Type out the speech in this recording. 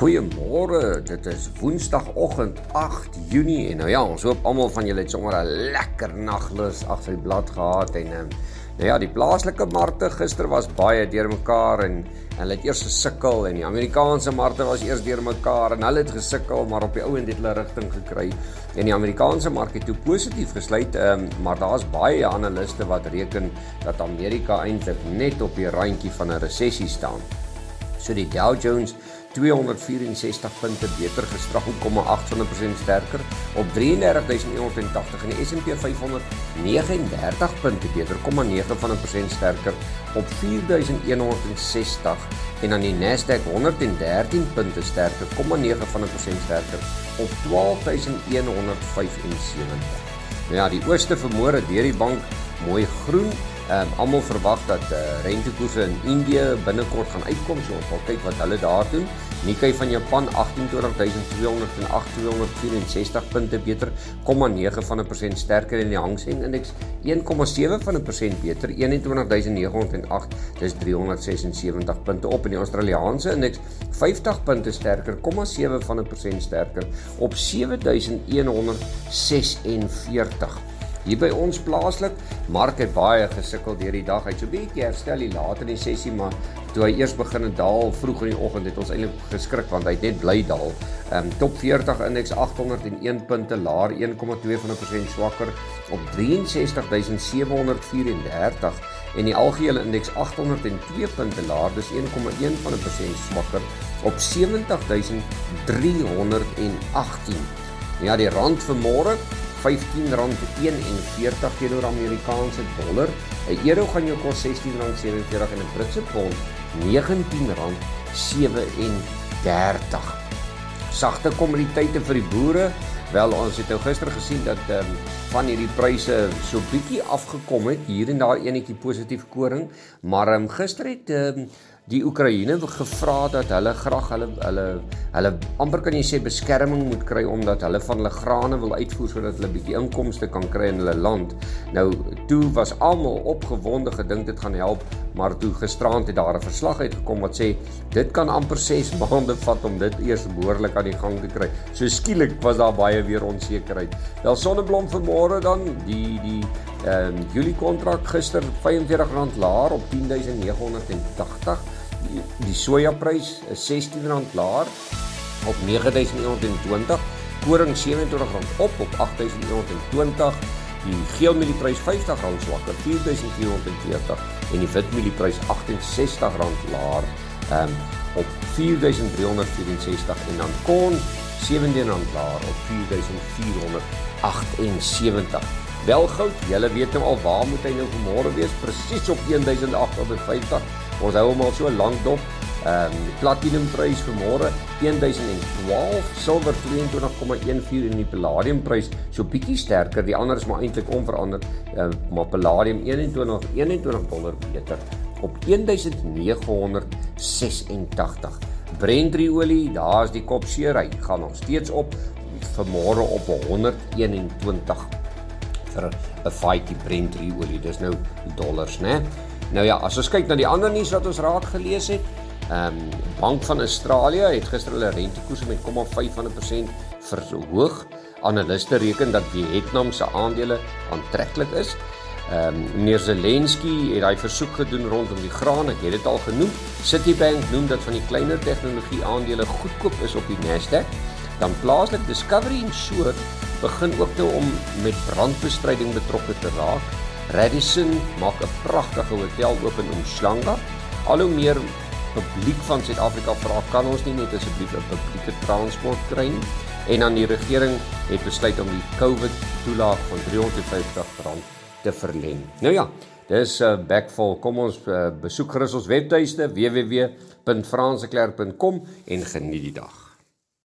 Goeiemôre. Dit is Woensdagoggend 8 Junie en nou ja, ons hoop almal van julle het sommer 'n lekker naglus agter die blad gehad en um, nou ja, die plaaslike markte gister was baie deurmekaar en hulle het eers gesukkel en die Amerikaanse markte was eers deurmekaar en hulle het gesukkel, maar op die ou end het hulle rigting gekry en die Amerikaanse mark het toe positief gesluit, um, maar daar's baie analiste wat reken dat Amerika eintlik net op die randjie van 'n resessie staan. So die Dow Jones 264 punte beter gestrag om 0,8% sterker op 33180 en die S&P 500 39 punte beter 0,9% sterker op 4160 en dan die Nasdaq 113 punte sterker 0,9% sterker op 12175. Nou ja, die ooste vermoere deur die bank mooi groen Ehm um, almal verwag dat uh, rentekoerse in Indië binnekort gaan uitkom, so ons wil kyk wat hulle daar doen. Nikkei van Japan 18268 punte beter, 0,9 van 'n persent sterker en die Hang Seng indeks 1,7 van 'n persent beter, 21908, dis 376 punte op en die Australiese indeks 50 punte sterker, 0,7 van 'n persent sterker op 7146. Hier by ons plaaslik, Mark het baie gesukkel deur die dag. Hy het so bietjie herstel hier later in die sessie, maar toe hy eers begin het daal vroeg in die oggend het ons eintlik geskrik want hy het net bly daal. Ehm um, top 40 indeks 801 punte laer 1,2 van 'n persent swakker op 63734 en die algehele indeks 802 punte laer dis 1,1 van 'n persent swakker op 70318. Ja, die rand vir môre R15.41 teenoor Amerikaanse dollar. 'n Euro gaan jou kos R16.47 en 'n Britse pond R19.37. Sagte kommoditeite vir die boere. Wel ons het nou gister gesien dat ehm um, van hierdie pryse so bietjie afgekom het. Hier en daar enetjie positief koring, maar ehm um, gister het ehm um, die Oekraïne gevra dat hulle graag hulle hulle hulle amper kan jy sê beskerming moet kry omdat hulle van hulle grane wil uitvoer sodat hulle bietjie inkomste kan kry in hulle land. Nou toe was almal opgewonde gedink dit gaan help, maar toe gisterand het daar 'n verslag uitgekom wat sê dit kan amper 6 maande vat om dit eers behoorlik aan die gang te kry. So skielik was daar baie weer onsekerheid. Wel Sonneblom vanmôre dan die die ehm um, Julie kontrak gister R45 laer op 10980 die, sojaprys is R16 laer op 9120, koring R27 op op 8120, die geelmielie-prys R50 swakker R4440 en die witmielie-prys R68 laer um, op 4364 en dan korn R17 laer op 4478. Wel goud, julle weet nou al waar moet hy nou vanmôre wees? Presies op 1850. Ons hou hom al so lank dop. Ehm um, platinum prys vir môre 1012, silwer 22,14 en die palladium prys so bietjie sterker. Die ander is maar eintlik onveranderd. Ehm uh, maar palladium 21 21 dollar beter op 1986. Brent olie, daar's die kop seer. Hy gaan nog steeds op vir môre op 121 vir 'n fightie Brent olie. Dis nou dollars, né? Nou ja, as ons kyk na die ander nuus wat ons raak gelees het, ehm um, Bank van Australië het gister hulle rentekoerse met 0,5% verhoog. Analiste reken dat Vietnam se aandele aantreklik is. Ehm um, meneer Zelensky het daai versoek gedoen rondom die graan, ek het dit al genoem. Citibank noem dat van die kleiner tegnologie aandele goedkoop is op die Nasdaq. Dan plaaslik Discovery Insure begin ook nou om met brandbestryding betrokke te raak. Radisson maak 'n pragtige hotel oop in Umhlanga. Al hoe meer publiek van Suid-Afrika vra kan ons nie net asseblief 'n publieke transport kry nie. En dan die regering het besluit om die COVID toelaag van R350 te verleng. Nou ja, dis 'n uh, backfall. Kom ons uh, besoek gerus ons webtuiste www.franseklerk.com en geniet die dag.